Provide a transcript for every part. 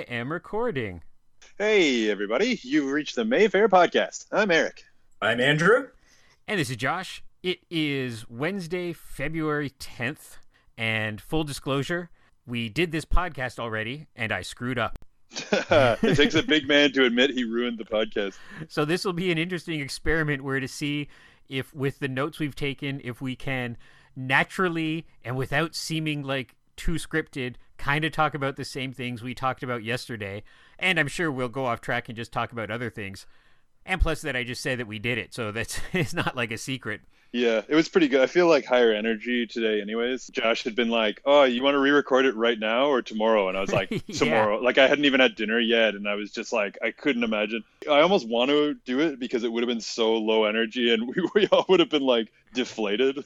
I am recording. Hey, everybody. You've reached the Mayfair Podcast. I'm Eric. I'm Andrew. And this is Josh. It is Wednesday, February 10th. And full disclosure, we did this podcast already, and I screwed up. it takes a big man to admit he ruined the podcast. So this will be an interesting experiment where to see if, with the notes we've taken, if we can naturally and without seeming like too scripted, kind of talk about the same things we talked about yesterday. And I'm sure we'll go off track and just talk about other things. And plus that I just said that we did it, so that's it's not like a secret. Yeah, it was pretty good. I feel like higher energy today, anyways. Josh had been like, "Oh, you want to re-record it right now or tomorrow?" And I was like, "Tomorrow." yeah. Like I hadn't even had dinner yet, and I was just like, I couldn't imagine. I almost want to do it because it would have been so low energy, and we, we all would have been like deflated.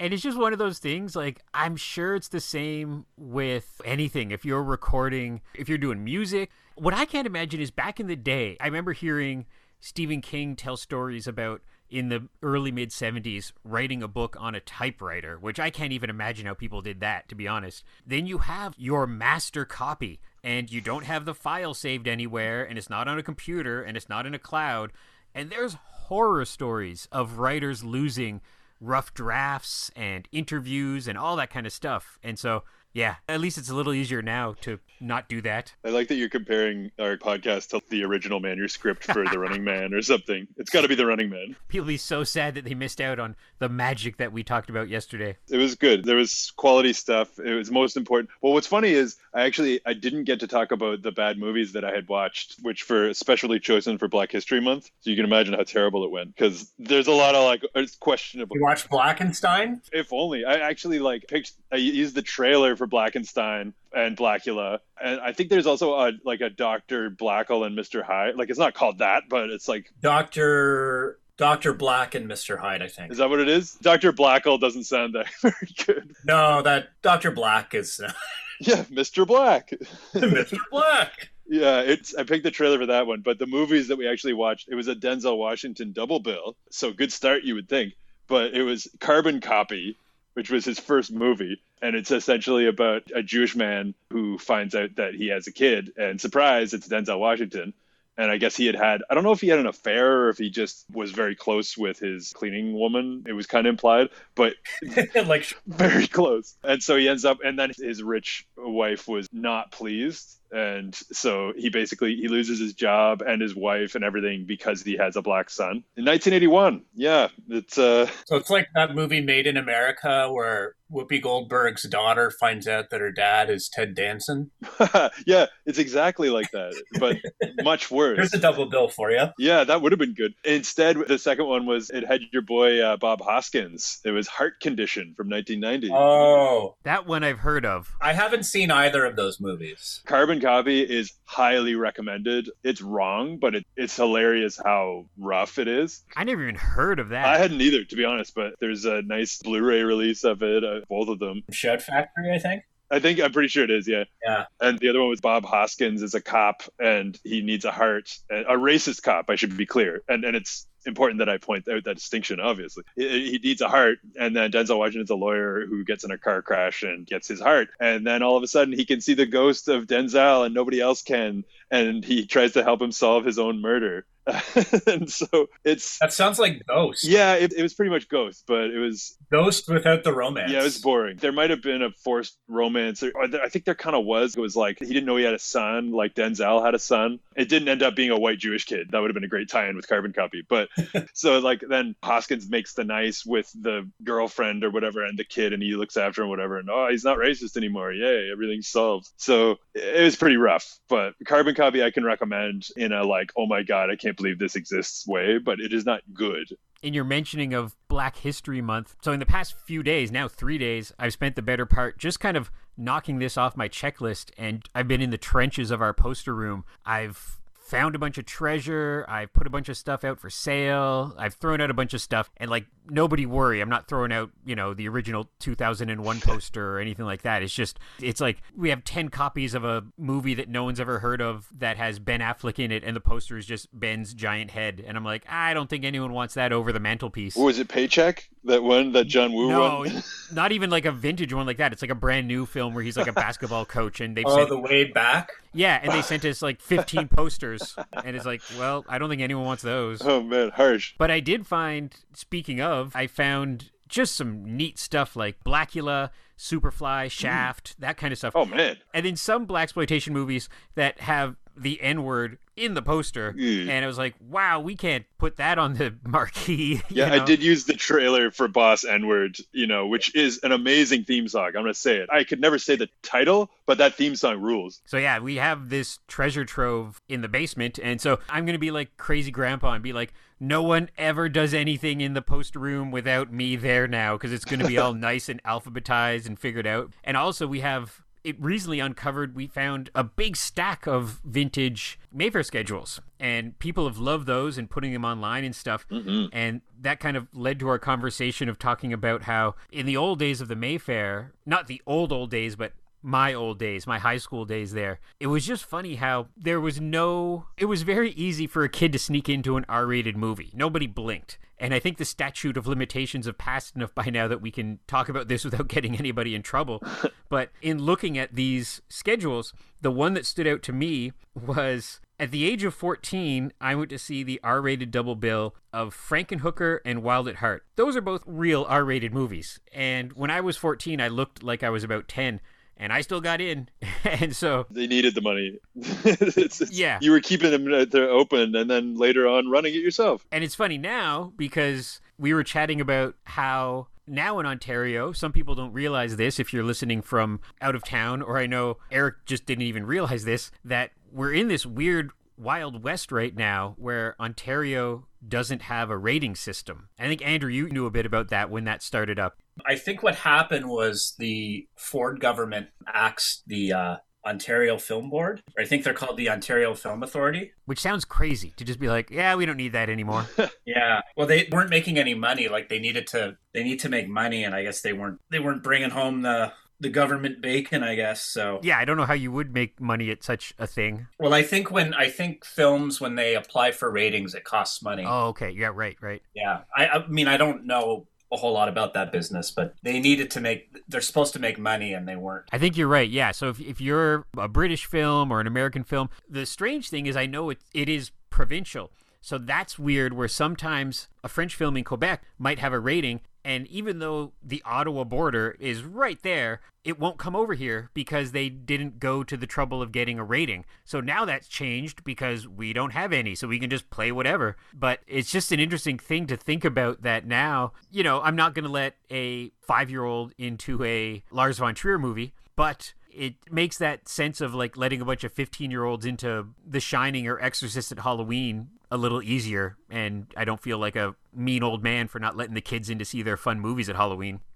And it's just one of those things. Like I'm sure it's the same with anything. If you're recording, if you're doing music, what I can't imagine is back in the day. I remember hearing Stephen King tell stories about in the early mid 70s writing a book on a typewriter, which I can't even imagine how people did that, to be honest. Then you have your master copy, and you don't have the file saved anywhere, and it's not on a computer, and it's not in a cloud. And there's horror stories of writers losing rough drafts and interviews and all that kind of stuff. And so yeah, at least it's a little easier now to not do that. I like that you're comparing our podcast to the original manuscript for The Running Man or something. It's got to be The Running Man. People be so sad that they missed out on the magic that we talked about yesterday. It was good. There was quality stuff. It was most important. Well, what's funny is I actually I didn't get to talk about the bad movies that I had watched, which for especially chosen for Black History Month. So you can imagine how terrible it went because there's a lot of like it's questionable. You watched Blackenstein? If only. I actually like picked. I used the trailer for Blackenstein and Blackula, and I think there's also a like a Doctor Blackle and Mister Hyde. Like it's not called that, but it's like Doctor Doctor Black and Mister Hyde. I think is that what it is. Doctor Blackle doesn't sound that very good. No, that Doctor Black is. yeah, Mister Black. Mister Black. Yeah, it's I picked the trailer for that one, but the movies that we actually watched, it was a Denzel Washington double bill. So good start, you would think. But it was Carbon Copy, which was his first movie. And it's essentially about a Jewish man who finds out that he has a kid, and surprise, it's Denzel Washington. And I guess he had had, I don't know if he had an affair or if he just was very close with his cleaning woman. It was kind of implied, but like very close. And so he ends up, and then his rich wife was not pleased and so he basically he loses his job and his wife and everything because he has a black son. In 1981 yeah it's uh so it's like that movie made in america where whoopi goldberg's daughter finds out that her dad is ted danson? Yeah it's exactly like that but much worse. Here's a double bill for you yeah that would have been good. Instead the second one was it had your boy uh, bob hoskins. It was heart condition from 1990 oh. That one i've heard of. I haven't seen either of those movies. Carbon copy is highly recommended. It's wrong, but it, it's hilarious how rough it is. I never even heard of that. I hadn't either, to be honest, but there's a nice Blu ray release of it, uh, both of them. Shout Factory, I think. I think I'm pretty sure it is, yeah. Yeah. And the other one was Bob Hoskins is a cop and he needs a heart, a racist cop, I should be clear. And and it's important that I point out that distinction, obviously. He needs a heart, and then Denzel Washington's a lawyer who gets in a car crash and gets his heart. And then all of a sudden he can see the ghost of Denzel and nobody else can. And he tries to help him solve his own murder. and so it's that sounds like Ghost. Yeah, it, it, was pretty much Ghost, but it was Ghost without the romance. Yeah, it was boring. There might have been a forced romance, I think there kind of was. It was like he didn't know he had a son, like Denzel had a son. It didn't end up being a white Jewish kid. That would have been a great tie-in with Carbon Copy. But so like then Hoskins makes the nice with the girlfriend or whatever, and the kid, and he looks after him, whatever, and oh, he's not racist anymore. Yay, everything's solved. So it was pretty rough, but Carbon Copy I can recommend in a like, oh my god, I can't can't believe this exists way, but it is not good. In your mentioning of Black History Month, so in the past few days, now three days, I've spent the better part just kind of knocking this off my checklist, and I've been in the trenches of our poster room. I've found a bunch of treasure. I've put a bunch of stuff out for sale. I've thrown out a bunch of stuff. And like, nobody worry. I'm not throwing out, you know, the original 2001 poster or anything like that. It's just, it's like we have 10 copies of a movie that no one's ever heard of that has Ben Affleck in it. And the poster is just Ben's giant head. And I'm like, I don't think anyone wants that over the mantelpiece. Was it Paycheck? That one, that John Woo no, one. not even like a vintage one like that. It's like a brand new film where he's like a basketball coach, and they've Oh, sent, the way back. yeah, and they sent us like 15 posters, and it's like, well, I don't think anyone wants those. Oh man, harsh. But I did find, speaking of, I found just some neat stuff like Blackula, Superfly, mm. Shaft, that kind of stuff. Oh man. And then some black exploitation movies that have the N word in the poster, Mm. and it was like, wow, we can't put that on the marquee. Yeah, I did use the trailer for Boss N Word, you know, which is an amazing theme song. I'm gonna say it. I could never say the title, but that theme song rules. So yeah, we have this treasure trove in the basement, and so I'm gonna be like crazy grandpa and be like, no one ever does anything in the post room without me there now, because it's gonna be all nice and alphabetized and figured out. And also we have it recently uncovered. We found a big stack of vintage Mayfair schedules, and people have loved those and putting them online and stuff. Mm-hmm. And that kind of led to our conversation of talking about how in the old days of the Mayfair, not the old old days, but my old days, my high school days there. It was just funny how there was no it was very easy for a kid to sneak into an R-rated movie. Nobody blinked. And I think the statute of limitations have passed enough by now that we can talk about this without getting anybody in trouble. but in looking at these schedules, the one that stood out to me was at the age of 14, I went to see the R rated double bill of Frankenhooker and Wild at Heart. Those are both real R rated movies. And when I was 14, I looked like I was about 10 and I still got in. and so They needed the money. It's- it's- Yeah. You were keeping them uh, open and then later on running it yourself. And it's funny now because we were chatting about how now in Ontario, some people don't realize this if you're listening from out of town, or I know Eric just didn't even realize this, that we're in this weird Wild West right now where Ontario doesn't have a rating system. I think, Andrew, you knew a bit about that when that started up. I think what happened was the Ford government axed the uh, Ontario Film Board. Or I think they're called the Ontario Film Authority. Which sounds crazy to just be like, yeah, we don't need that anymore. Yeah. Well, they weren't making any money. Like they needed to. They need to make money, and I guess they weren't. They weren't bringing home the the government bacon. I guess so. yeah, I don't know how you would make money at such a thing. Well, I think when I think films when they apply for ratings, it costs money. Oh, okay. Yeah, right, right. Yeah. I, I mean, I don't know a whole lot about that business, but they needed to make. They're supposed to make money, and they weren't. I think you're right. Yeah. So if, if you're a British film or an American film, the strange thing is I know it, it is provincial. So that's weird where sometimes a French film in Quebec might have a rating. And even though the Ottawa border is right there, it won't come over here because they didn't go to the trouble of getting a rating. So now that's changed because we don't have any. So we can just play whatever. But it's just an interesting thing to think about that now. You know, I'm not going to let a five year old into a Lars von Trier movie, but it makes that sense of like letting a bunch of 15 year olds into The Shining or Exorcist at Halloween a little easier. And I don't feel like a mean old man for not letting the kids in to see their fun movies at Halloween.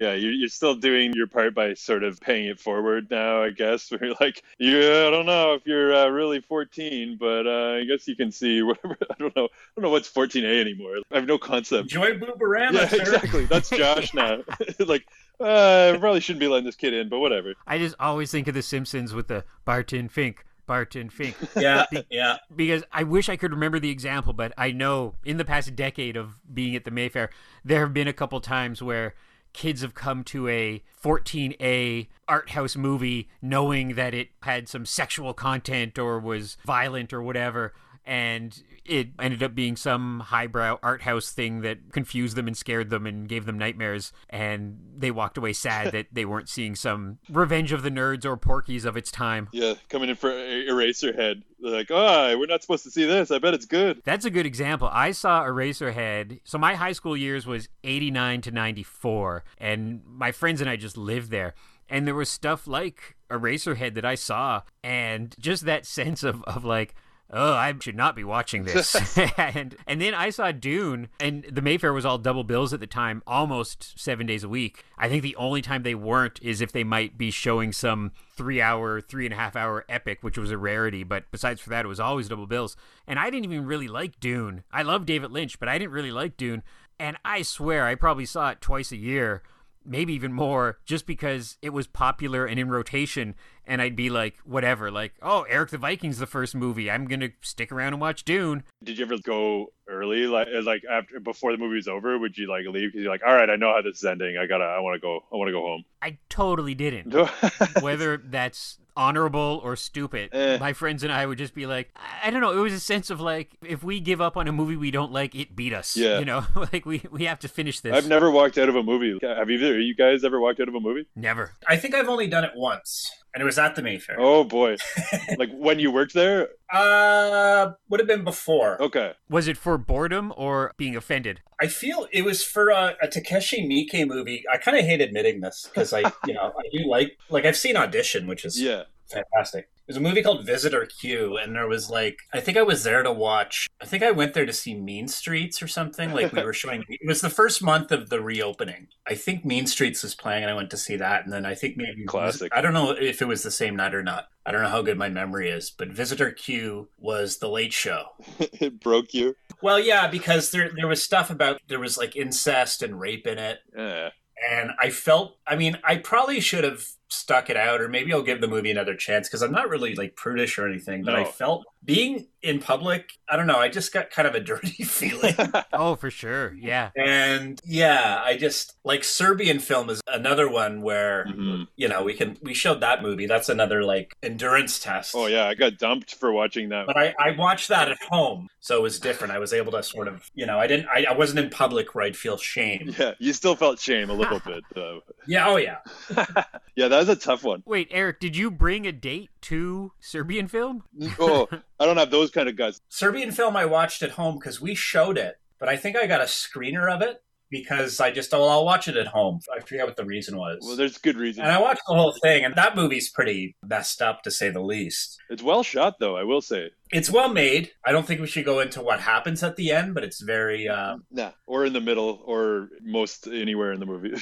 Yeah, you're, you're still doing your part by sort of paying it forward now, I guess. Where you're like, yeah, I don't know if you're uh, really 14, but uh, I guess you can see whatever. I don't know. I don't know what's 14A anymore. I have no concept. Enjoy Boobarama, Yeah, sir. exactly. That's Josh now. like, uh, I probably shouldn't be letting this kid in, but whatever. I just always think of The Simpsons with the Barton Fink, Barton Fink. Yeah, yeah. because I wish I could remember the example, but I know in the past decade of being at the Mayfair, there have been a couple times where kids have come to a 14A art house movie knowing that it had some sexual content or was violent or whatever. And it ended up being some highbrow art house thing that confused them and scared them and gave them nightmares. And they walked away sad that they weren't seeing some Revenge of the Nerds or Porky's of its time. Yeah, coming in for Eraserhead. They're like, oh, we're not supposed to see this. I bet it's good. That's a good example. I saw Eraserhead. So my high school years was 89 to 94, and my friends and I just lived there. And there was stuff like Eraserhead that I saw, and just that sense of, of like, oh, I should not be watching this. and and then I saw Dune, and the Mayfair was all double bills at the time, almost seven days a week. I think the only time they weren't is if they might be showing some three hour, three and a half hour epic, which was a rarity. But besides for that, it was always double bills. And I didn't even really like Dune. I love David Lynch, but I didn't really like Dune. And I swear I probably saw it twice a year. Maybe even more, just because it was popular and in rotation. And I'd be like, whatever, like, oh, Erik the Viking's the first movie. I'm gonna stick around and watch Dune. Did you ever go early, like uh, like after before the movie was over? Would you like leave because you're like, all right, I know how this is ending. I gotta, I want to go, I want to go home. I totally didn't. Whether that's honorable or stupid. Eh. My friends and I would just be like, I I don't know. It was a sense of like, if we give up on a movie we don't like, it beat us. Yeah. You know, like we, we have to finish this. I've never walked out of a movie. Have either you guys ever walked out of a movie? Never. I think I've only done it once, and it was at the Mayfair. Oh boy, like when you worked there. Uh, would have been before. Okay, Was it for boredom or being offended? I feel it was for a, a Takeshi Miike movie. I kind of hate admitting this because I, you know, I do like like I've seen Audition, which is yeah. fantastic. There's a movie called Visitor Q, and there was like I think I was there to watch. I think I went there to see Mean Streets or something. Like we were showing. It was the first month of the reopening. I think Mean Streets was playing, and I went to see that. And then I think maybe Classic. I don't know if it was the same night or not. I don't know how good my memory is, but Visitor Q was the Late Show. it broke you. Well, yeah, because there there was stuff about there was like incest and rape in it, Yeah. and I felt. I mean, I probably should have stuck it out, or maybe I'll give the movie another chance because I'm not really like prudish or anything. But I felt being in public. I don't know. I just got kind of a dirty feeling. Oh, for sure. Yeah. And yeah, I just like Serbian film is another one where Mhm. you know we can we showed that movie. That's another like endurance test. Oh yeah, I got dumped for watching that. But I, I watched that at home, so it was different. I was able to sort of, you know, I didn't, I, I wasn't in public where I'd feel shame. Yeah, you still felt shame a little bit, though. Yeah, oh yeah. yeah, that was a tough one. Wait, Eric, did you bring a date to Serbian film? Oh, I don't have those kind of guts. Serbian film I watched at home because we showed it, but I think I got a screener of it because I just, oh, I'll watch it at home. I forget what the reason was. Well, there's good reason. and I watched the whole thing, and that movie's pretty messed up to say the least. It's well shot, though. I will say. It's well made. I don't think we should go into what happens at the end, but it's very, uh, Nah, or in the middle, or most anywhere in the movie.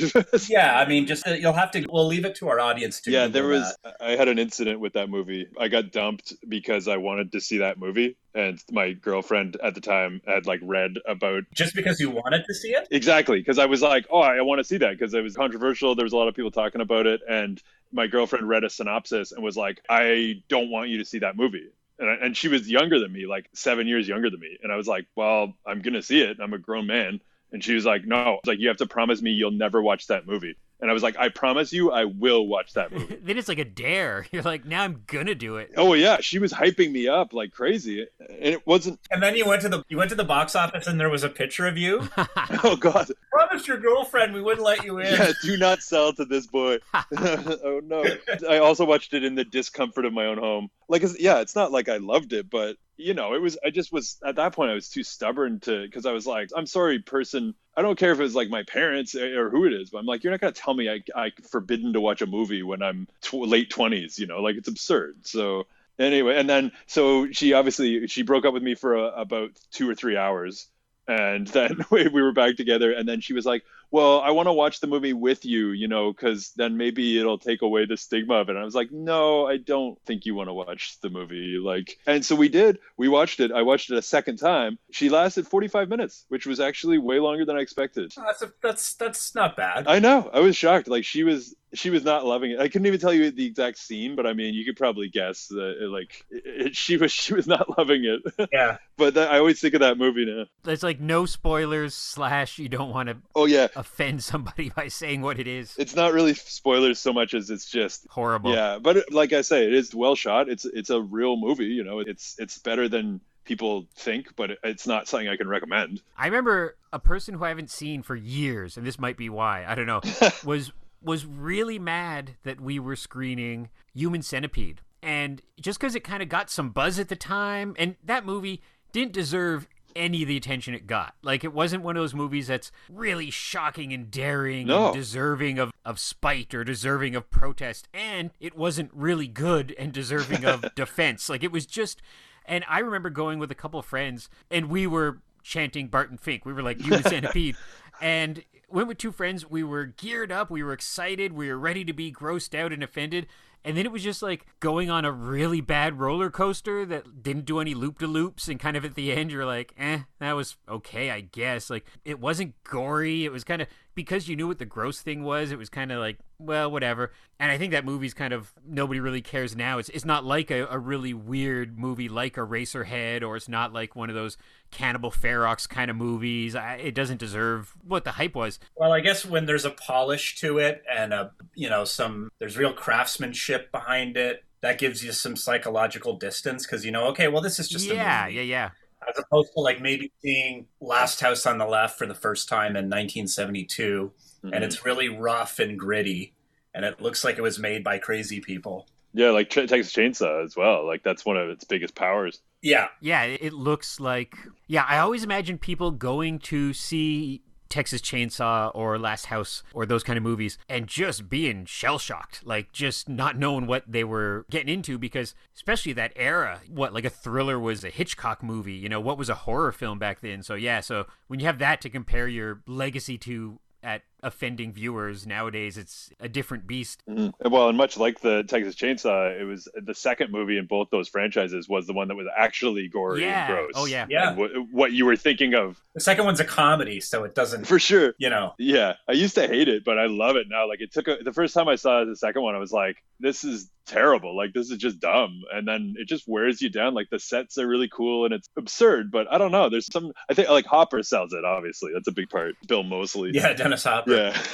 yeah. I mean, just uh, you'll have to. We'll leave it to our audience to. yeah, there was. that. I had an incident with that movie. I got dumped because I wanted to see that movie, and my girlfriend at the time had like read about just because you wanted to see it. Exactly, because I was like, oh, I want to see that because it was controversial. There was a lot of people talking about it, and my girlfriend read a synopsis and was like, I don't want you to see that movie. And, I- and she was younger than me, like seven years younger than me. And I was like, well, I'm gonna see it. I'm a grown man. And she was like, no, It's like you have to promise me you'll never watch that movie. And I was like, I promise you, I will watch that movie. then it's like a dare. You're like, now I'm gonna do it. oh yeah, she was hyping me up like crazy, and it wasn't. And then you went to the you went to the box office and there was a picture of you. Oh god, Promised your girlfriend we wouldn't let you in. yeah, do not sell to this boy. oh no. I also watched it in the discomfort of my own home. Like, it's, yeah, it's not like I loved it, but you know, it was. I just was at that point. I was too stubborn to because I was like, I'm sorry, person. I don't care if it's like my parents eh, or who it is, but I'm like, you're not gonna tell me I I forbidden to watch a movie when I'm tw- late twenties. You know, like it's absurd. So anyway, and then so she obviously she broke up with me for a, about two or three hours and then we, we were back together and then she was like well i want to watch the movie with you you know because then maybe it'll take away the stigma of it. And i was like no i don't think you want to watch the movie like and so we did. We watched it. I watched it a second time. She lasted 45 minutes which was actually way longer than i expected. That's a, that's that's not bad. i know. I was shocked. Like she was she was not loving it. I couldn't even tell you the exact scene but i mean you could probably guess that it, like it, it- she was she was not loving it. Yeah. but that, i always think of that movie now. It's like no spoilers slash you don't want to oh yeah. offend somebody by saying what it is. it's not really spoilers so much as it's just Horrible. yeah but it, like i say it is well shot. It's it's a real movie you know? It's it's better than people think but it's not something i can recommend. I remember a person who I haven't seen for years, and this might be why I don't know, was was really mad that we were screening Human Centipede, and just because it kind of got some buzz at the time, and that movie didn't deserve any of the attention it got. Like it wasn't one of those movies that's really shocking and daring No. and deserving of, of spite or deserving of protest. And it wasn't really good and deserving of defense. Like it was just and I remember going with a couple of friends and we were chanting Barton Fink. We were like Human Centipede. And went with two friends. We were geared up. We were excited. We were ready to be grossed out and offended. And then it was just like going on a really bad roller coaster that didn't do any loop de loops. And kind of at the end, you're like, eh, that was okay, I guess. Like it wasn't gory. It was kind of because you knew what the gross thing was, it was kind of like, well, whatever. And I think that movie's kind of nobody really cares now. It's it's not like a, a really weird movie like Eraserhead, or it's not like one of those Cannibal Ferox kind of movies. I, it doesn't deserve what the hype was. Well, I guess when there's a polish to it and a you know some there's real craftsmanship behind it, that gives you some psychological distance because you know, okay, well, this is just a movie. yeah, yeah, yeah as opposed to like maybe seeing Last House on the Left for the first time in 1972, mm-hmm. and it's really rough and gritty, and it looks like it was made by crazy people. Yeah, like Texas Chainsaw as well. Like that's one of its biggest powers. Yeah, yeah. It looks like yeah. I always imagine people going to see Texas Chainsaw or Last House or those kind of movies and just being shell shocked, like just not knowing what they were getting into because especially that era, what like a thriller was a Hitchcock movie, you know, what was a horror film back then. So yeah, so when you have that to compare your legacy to at offending viewers nowadays it's a different beast. Mm-hmm. well and much like the texas chainsaw it was the second movie in both those franchises was the one that was actually gory yeah. and gross. oh yeah. Yeah what, what, you were thinking of. The second one's a comedy so it doesn't for sure. you know. Yeah. I used to hate it but i love it now. Like it took a, the first time i saw the second one i was like this is terrible. Like this is just dumb. And then it just wears you down. Like the sets are really cool and it's absurd but i don't know. There's some i think like hopper sells it obviously. That's a big part. Bill moseley. Yeah dennis hopper yeah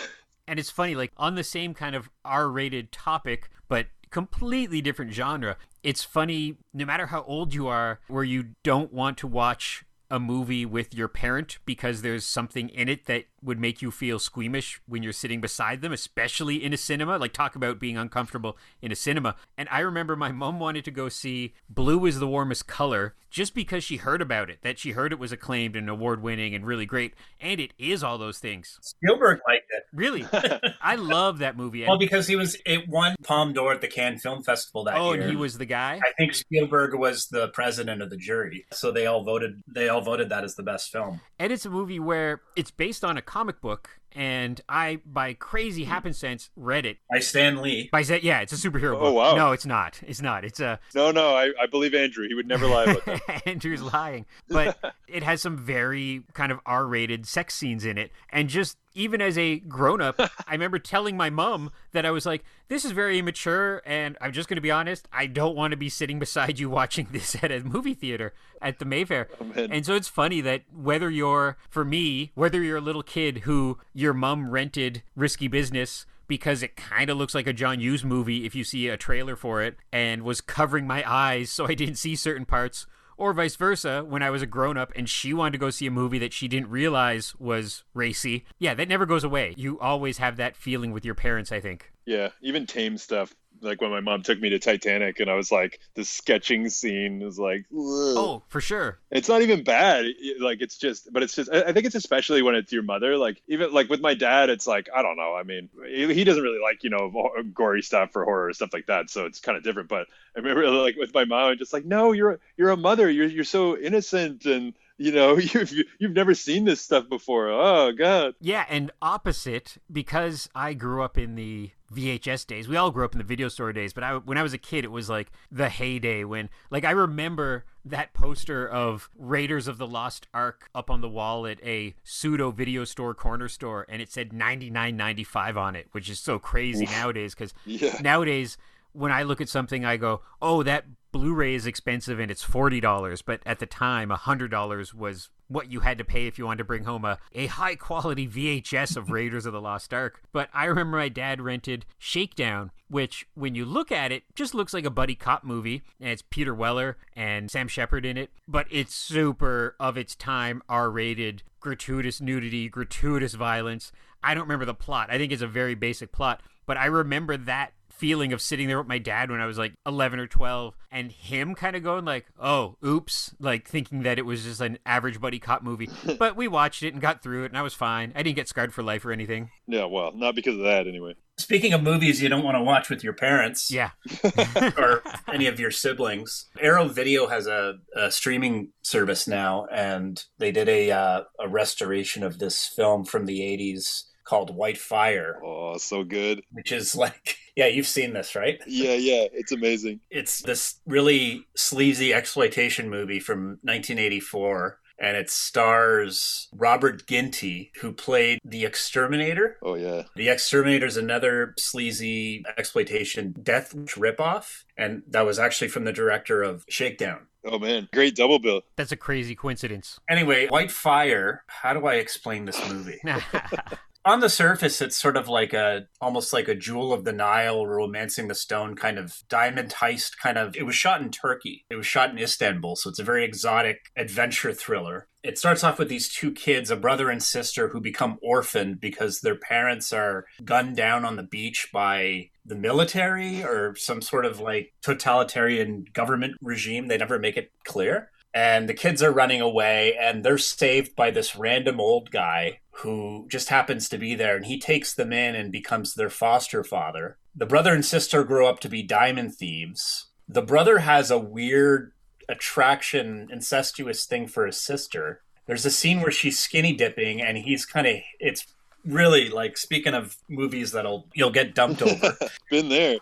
and it's funny, like on the same kind of R rated topic, but completely different genre. It's funny, no matter how old you are, where you don't want to watch a movie with your parent because there's something in it that would make you feel squeamish when you're sitting beside them, especially in a cinema. Like, talk about being uncomfortable in a cinema. And I remember my mom wanted to go see Blue is the Warmest Color just because she heard about it, that she heard it was acclaimed and award winning and really great. And it is all those things. Spielberg liked it. Really? I love that movie. Well, because he was, it won Palme d'Or at the Cannes Film Festival that oh, year. Oh, and he was the guy? I think Spielberg was the president of the jury. So they all voted, they all voted that as the best film. And it's a movie where it's based on a comic book and I, by crazy hmm. happenstance, read it. By Stan Lee. By yeah, it's a superhero oh, book. wow. No, it's not. It's not. It's a. No, no, I, I believe Andrew. He would never lie about that. Andrew's lying, but it has some very kind of R-rated sex scenes in it, and just even as a grown up, I remember telling my mom that I was like, this is very immature, and I'm just going to be honest, I don't want to be sitting beside you watching this at a movie theater at the Mayfair. Oh, and so it's funny that whether you're, for me, whether you're a little kid who your mom rented Risky Business because it kind of looks like a John Hughes movie if you see a trailer for it and was covering my eyes so I didn't see certain parts or vice versa when I was a grown up and she wanted to go see a movie that she didn't realize was racy. Yeah, that never goes away. You always have that feeling with your parents, I think. Yeah, even tame stuff like when my mom took me to Titanic and I was like the sketching scene is like Ugh. oh for sure. It's not even bad. Like it's just but it's just I think it's especially when it's your mother like even like with my dad it's like I don't know. I mean he doesn't really like you know gory stuff or horror stuff like that so it's kind of different but I remember like with my mom I'm just like no you're you're a mother. You're you're so innocent and you know you've you've never seen this stuff before. Oh god. Yeah and opposite because i grew up in the vhs days we all grew up in the video store days but I, when i was a kid it was like the heyday when like i remember that poster of raiders of the lost ark up on the wall at a pseudo video store corner store and it said 99.95 on it which is so crazy nowadays because yeah. nowadays when I look at something, I go, "Oh, that Blu-ray is expensive and it's forty dollars." But at the time, hundred dollars was what you had to pay if you wanted to bring home a, a high quality VHS of Raiders of the Lost Ark. But I remember my dad rented Shakedown, which, when you look at it, just looks like a buddy cop movie. And it's Peter Weller and Sam Shepard in it, but it's super of its time, R rated, gratuitous nudity, gratuitous violence. I don't remember the plot. I think it's a very basic plot, but I remember that feeling of sitting there with my dad when I was like 11 or 12 and him kind of going like, "Oh, oops," like thinking that it was just an average buddy cop movie. but we watched it and got through it and I was fine. I didn't get scarred for life or anything. Yeah, well, not because of that anyway. Speaking of movies you don't want to watch with your parents. Yeah. or any of your siblings. Arrow Video has a, a streaming service now and they did a uh, a restoration of this film from the 80s called White Fire, Oh, so good. which is like, yeah, you've seen this, right? Yeah, yeah, it's amazing. It's this really sleazy exploitation movie from 1984. And it stars Robert Ginty, who played the Exterminator. Oh yeah. The Exterminator is another sleazy exploitation death ripoff, and that was actually from the director of Shakedown. Oh man, great double bill. That's a crazy coincidence. Anyway, White Fire. How do I explain this movie? on the surface it's sort of like a almost like a jewel of the nile romancing the stone kind of diamond heist kind of it was shot in turkey. It was shot in istanbul so it's a very exotic adventure thriller. It starts off with these two kids a brother and sister who become orphaned because their parents are gunned down on the beach by the military or some sort of like totalitarian government regime. They never make it clear and the kids are running away and they're saved by this random old guy who just happens to be there and he takes them in and becomes their foster father. The brother and sister grow up to be diamond thieves. The brother has a weird attraction, incestuous thing for his sister. There's a scene where she's skinny dipping and he's kind of it's really like speaking of movies that'll you'll get dumped over. Been there.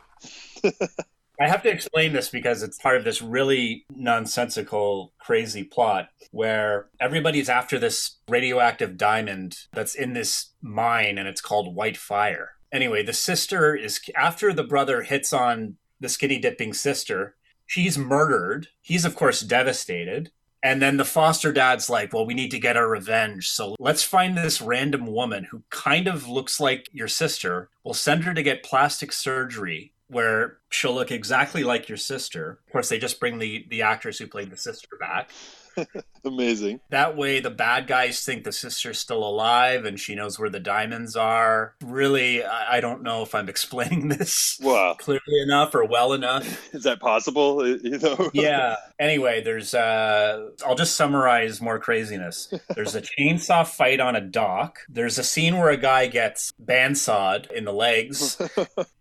I have to explain this because it's part of this really nonsensical, crazy plot where everybody's after this radioactive diamond that's in this mine and it's called White Fire. Anyway, the sister is, after the brother hits on the skinny dipping sister, she's murdered. He's, of course, devastated. And then the foster dad's like, well, we need to get our revenge. So let's find this random woman who kind of looks like your sister. We'll send her to get plastic surgery where she'll look exactly like your sister. Of course, they just bring the the actors who played the sister back. Amazing. That way, the bad guys think the sister's still alive and she knows where the diamonds are. Really, I I don't know if I'm explaining this Wow. clearly enough or well enough. Is that possible? You know? Yeah. Anyway, there's uh I'll just summarize more craziness. There's a chainsaw fight on a dock. There's a scene where a guy gets bandsawed in the legs.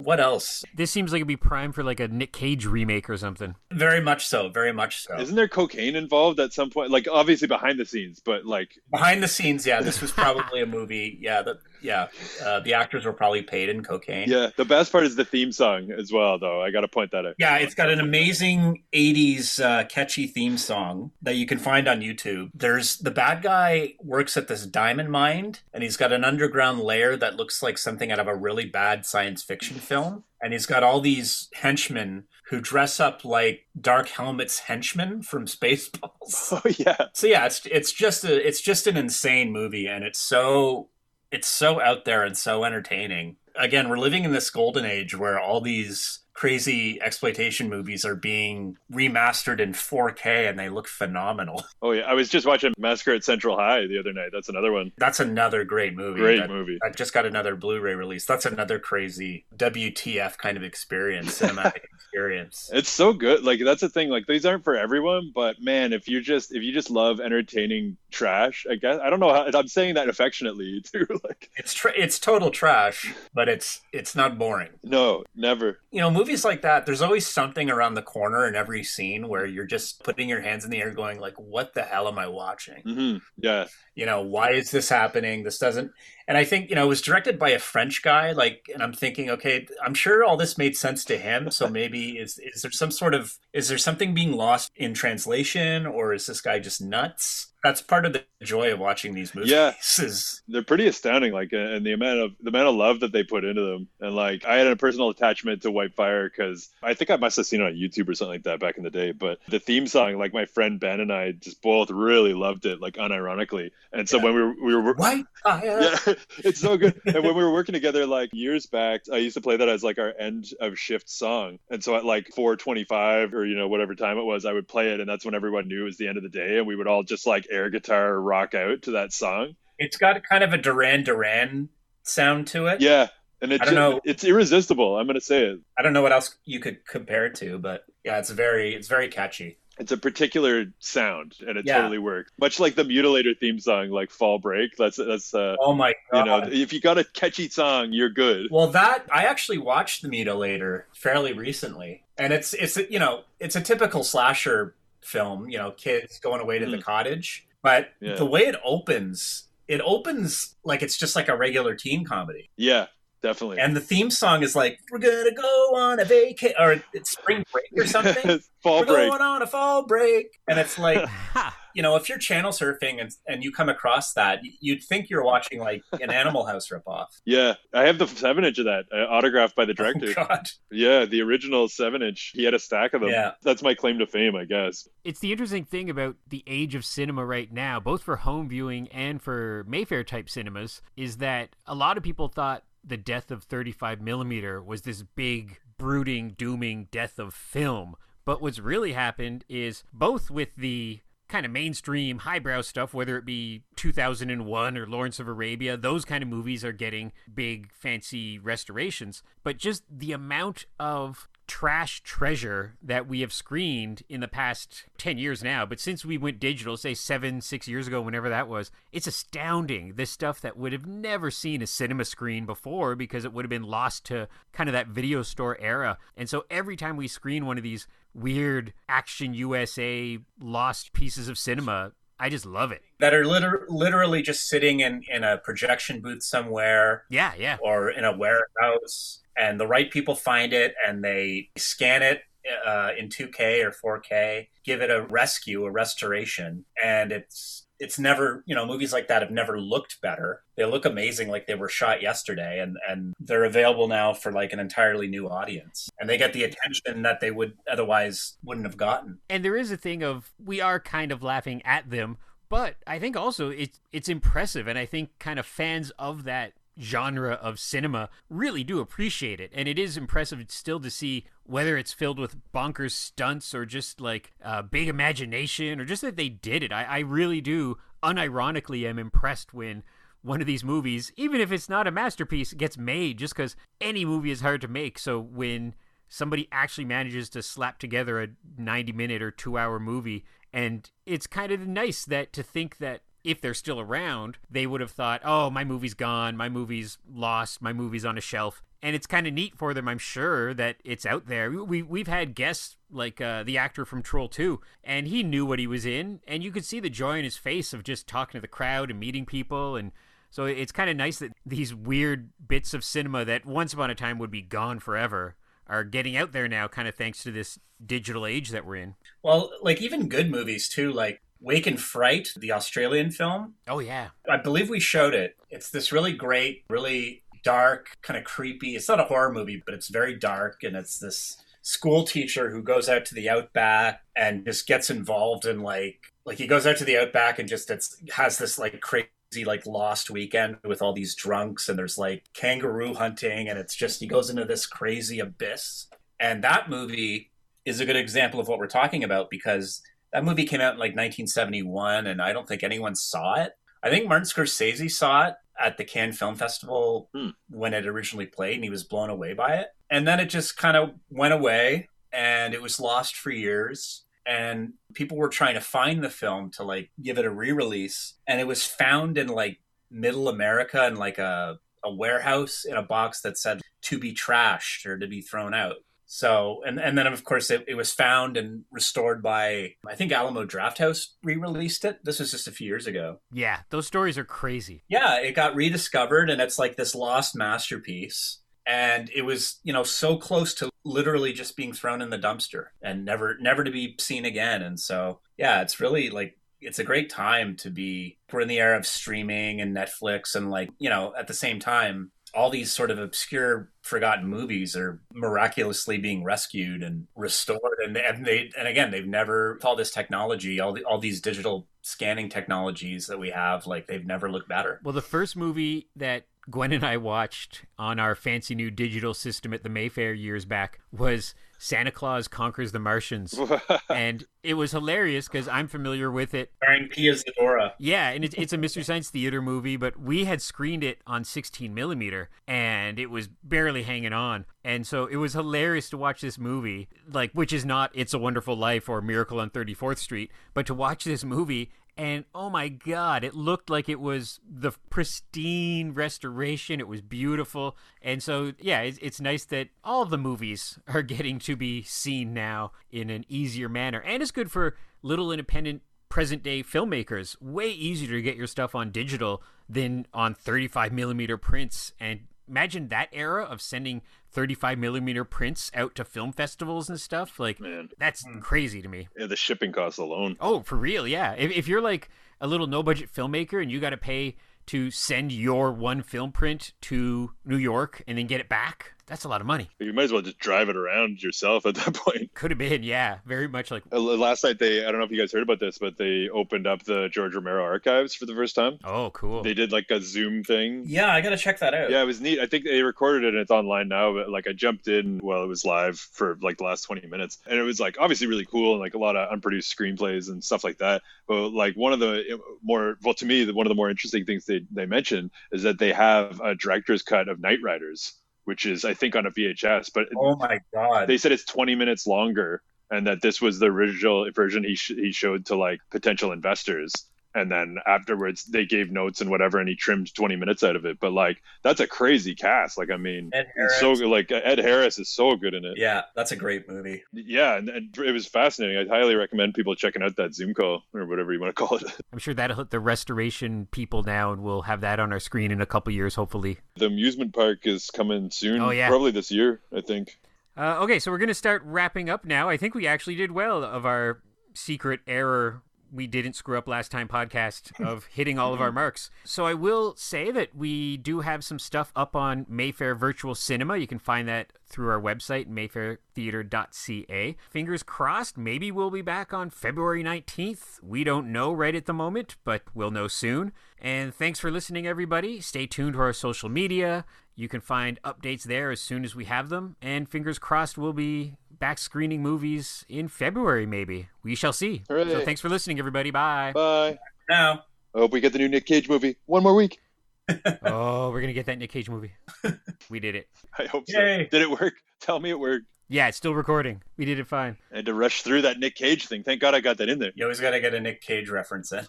What else? this seems like it'd be prime for like a Nick Cage remake or something. Very much so, very much so. Isn't there cocaine involved at some point? Like obviously behind the scenes, but like Behind the scenes, yeah, this was probably a movie. Yeah, the, yeah, uh, the actors were probably paid in cocaine. yeah. The best part is the theme song as well, though. I got to point that out. Yeah, it's got an amazing 80s uh, catchy theme song that you can find on YouTube. There's the bad guy works at this diamond mine and he's got an underground lair that looks like something out of a really bad science fiction film. And he's got all these henchmen who dress up like Dark Helmet's henchmen from Spaceballs. Oh yeah. so yeah, it's it's just a it's just an insane movie and it's so it's so out there and so entertaining. Again, we're living in this golden age where all these crazy exploitation movies are being remastered in 4K and they look phenomenal. Oh yeah. I was just watching Massacre at Central High the other night. That's another one. That's another great movie. Great that, movie. that just got another Blu-ray release. That's another crazy WTF kind of experience, cinematic experience. It's so good. Like that's the thing. Like these aren't for everyone, but man, if you just if you just love entertaining trash, I guess I don't know how I'm saying that affectionately too. Like It's tra- it's total trash, but it's it's not boring. no, never. you know, movies like that, there's always something around the corner in every scene where you're just putting your hands in the air going like, what the hell am I watching? Mm-hmm. Yeah. You know, why is this happening? This doesn't and I think, you know, it was directed by a French guy, like and I'm thinking, okay, I'm sure all this made sense to him. So maybe is is there some sort of is there something being lost in translation or is this guy just nuts? That's part of the joy of watching these movies. Yeah. Is They're pretty astounding. Like and the amount of the amount of love that they put into them, and like I had a personal attachment to White Fire because I think I must have seen it on YouTube or something like that back in the day. But the theme song, like my friend Ben and I just both really loved it, like unironically. And so Yeah. when we were we were white fire. yeah, it's so good. And when we were working together, like years back, I used to play that as like our end of shift song. And so at like 4:25 or you know whatever time it was, I would play it, and that's when everyone knew it was the end of the day, and we would all just like air guitar rock out to that song. It's got kind of a Duran Duran sound to it. Yeah, and it I don't know. it's irresistible. I'm gonna say it. I don't know what else you could compare it to, but yeah, it's very it's very catchy. It's a particular sound, and it Yeah. totally works. Much like the Mutilator theme song, like "Fall Break." That's that's uh, Oh my god. you know, if you got a catchy song, you're good. well, that I actually watched The Mutilator fairly recently, and it's it's you know it's a typical slasher film. You know, kids going away to the Mm. cottage, but Yeah. the way it opens it opens like it's just like a regular teen comedy. Yeah, definitely. And the theme song is like, "We're gonna go on a vacation," or it's spring break or something. Fall We're break. going on a fall break, and it's like, you know, if you're channel surfing and and you come across that, you'd think you're watching like an Animal House ripoff. Yeah, I have the seven inch of that uh, autographed by the director. Oh, God, Yeah, the original seven inch. He had a stack of them. Yeah. That's my claim to fame, I guess. It's the interesting thing about the age of cinema right now, both for home viewing and for Mayfair type cinemas, is that a lot of people thought the death of 35 millimeter was this big, brooding, dooming death of film. But what's really happened is both with the kind of mainstream highbrow stuff, whether it be 2001 or Lawrence of Arabia, those kind of movies are getting big, fancy restorations. But just the amount of trash treasure that we have screened in the past 10 years now, but since we went digital, say seven, six years ago, whenever that was, it's astounding. This stuff that would have never seen a cinema screen before because it would have been lost to kind of that video store era. And so every time we screen one of these weird Action USA lost pieces of cinema, I just love it. that are liter- literally just sitting in in a projection booth somewhere Yeah, yeah. or in a warehouse, and the right people find it and they scan it uh, in 2K or 4K, give it a rescue, a restoration, and it's it's never you know movies like that have never looked better. They look amazing, like they were shot yesterday, and and they're available now for like an entirely new audience, and they get the attention that they would otherwise wouldn't have gotten. and there is a thing of we are kind of laughing at them, but I think also it's it's impressive, and I think kind of fans of that genre of cinema really do appreciate it, and it is impressive still to see whether it's filled with bonkers stunts or just like uh, big imagination or just that they did it. I, I really do unironically am impressed when one of these movies, even if it's not a masterpiece, gets made just because any movie is hard to make. So when somebody actually manages to slap together a 90 minute or two hour movie, and it's kind of nice that to think that if they're still around, they would have thought, oh, my movie's gone, my movie's lost, my movie's on a shelf. And it's kind of neat for them, I'm sure, that it's out there. We, we've had guests like uh, the actor from Troll 2, and he knew what he was in, and you could see the joy in his face of just talking to the crowd and meeting people. And so it's kind of nice that these weird bits of cinema that once upon a time would be gone forever are getting out there now, kind of thanks to this digital age that we're in. Well, like even good movies too, like Wake in Fright, the Australian film. Oh, yeah. I believe we showed it. It's this really great, really dark, kind of creepy. It's not a horror movie, but it's very dark, and it's this school teacher who goes out to the outback and just gets involved in like like he goes out to the outback and just it's has this like crazy like lost weekend with all these drunks and there's like kangaroo hunting and it's just he goes into this crazy abyss and that movie is a good example of what we're talking about because that movie came out in like 1971 and i don't think anyone saw it. I think martin scorsese saw it at the cannes film festival Hmm. when it originally played and he was blown away by it. And then it just kind of went away and it was lost for years. And people were trying to find the film to like give it a re-release and it was found in like middle america in like a, a warehouse in a box that said to be trashed or to be thrown out so and, and then of course it, it was found and restored by i think alamo drafthouse re-released it this was just a few years ago Yeah, those stories are crazy. yeah, it got rediscovered and it's like this lost masterpiece. And it was, you know, so close to literally just being thrown in the dumpster and never never to be seen again. And so yeah, it's really like it's a great time to be we're in the era of streaming and Netflix and like, you know, at the same time, all these sort of obscure forgotten movies are miraculously being rescued and restored. And, and they and again they've never all this technology all the, all these digital scanning technologies that we have like they've never looked better. Well, the first movie that Gwen and I watched on our fancy new digital system at the Mayfair years back was Santa Claus Conquers the Martians. and it was hilarious because I'm familiar with it. starring Pia Zadora Yeah, and it's, it's a Mystery Science Theater movie, but we had screened it on 16 millimeter and it was barely hanging on. And so it was hilarious to watch this movie, like, which is not It's a Wonderful Life or Miracle on 34th Street, but to watch this movie and oh my god, it looked like it was the pristine restoration. It was beautiful. And so, yeah, it's, it's nice that all the movies are getting to be seen now in an easier manner. And it's good for little independent present day filmmakers. Way easier to get your stuff on digital than on 35 millimeter prints. And imagine that era of sending 35 millimeter prints out to film festivals and stuff. Like, Man. that's hmm. crazy to me. Yeah, the shipping costs alone. Oh, for real? Yeah. If, if you're like a little no budget filmmaker and you got to pay to send your one film print to New York and then get it back, that's a lot of money. You might as well just drive it around yourself at that point. Could have been, yeah. Very much like, Uh, Last night they I don't know if you guys heard about this, but they opened up the George Romero archives for the first time. oh, cool. They did like a Zoom thing. Yeah, I gotta check that out. Yeah, it was neat. I think they recorded it and it's online now, but like I jumped in while it was live for like the last 20 minutes. And it was like obviously really cool and like a lot of unproduced screenplays and stuff like that. But like one of the more, well, to me, one of the more interesting things they, they mentioned is that they have a director's cut of Knightriders, which is, I think, on a VHS. But Oh my god. they said it's 20 minutes longer and that this was the original version he, sh- he showed to like potential investors and then afterwards they gave notes and whatever and he trimmed 20 minutes out of it but like that's a crazy cast like i mean it's Harris. so like ed harris is so good in it yeah, that's a great movie. yeah and, and it was fascinating i highly recommend people checking out that zoom call or whatever you want to call it I'm sure that'll hit the restoration people now, and we'll have that on our screen in a couple years, hopefully. the amusement park is coming soon Oh, yeah. probably this year i think Uh, okay, so we're going to start wrapping up now. I think we actually did well of our secret error. We didn't screw up last time podcast of hitting all of our mm-hmm. marks. So I will say that we do have some stuff up on Mayfair Virtual Cinema. You can find that through our website, mayfairtheater.ca. Fingers crossed, maybe we'll be back on February 19th. We don't know right at the moment, but we'll know soon. And thanks for listening, everybody. Stay tuned to our social media. You can find updates there as soon as we have them. And fingers crossed, we'll be back screening movies in February, maybe. We shall see. So thanks for listening, everybody. Bye. bye Now, i hope we get the new nick cage movie one more week oh, we're going to get that Nick Cage movie. we did it. i hope so Yay. did it work tell me it worked Yeah, it's still recording. We did it fine. I had to rush through that Nick Cage thing. Thank God I got that in there. you always gotta get a Nick Cage reference in.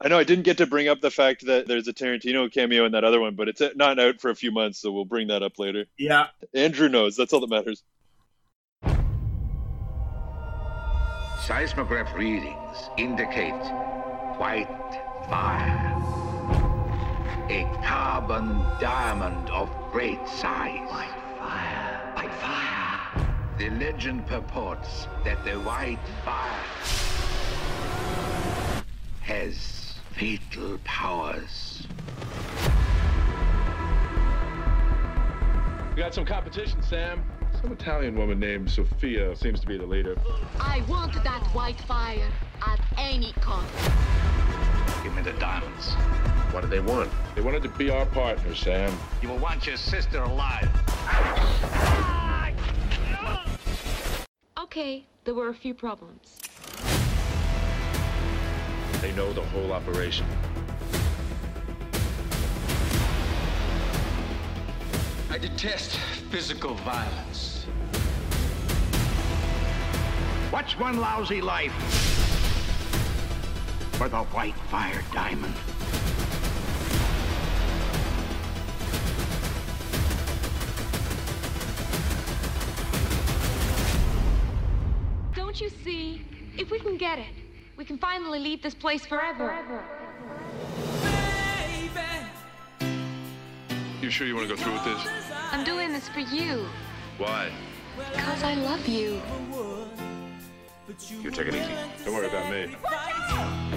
I know I didn't get to bring up the fact that there's a Tarantino cameo in that other one, but it's not out for a few months, so we'll bring that up later. Yeah. Andrew knows. That's all that matters. Seismograph readings indicate white fire. A carbon diamond of great size. White fire. White fire. The legend purports that the white fire has fatal powers. We got some competition, Sam. Some Italian woman named Sophia seems to be the leader. I want that white fire at any cost. Give me the diamonds. What do they want? They wanted to be our partner, Sam. You will want your sister alive. Okay, there were a few problems. They know the whole operation. I detest physical violence. What's one lousy life for the white fire diamond? Don't you see? If we can get it, we can finally leave this place forever. You sure you want to go through with this? I'm doing this for you, Why? because I love you. You take it easy. Don't worry about me.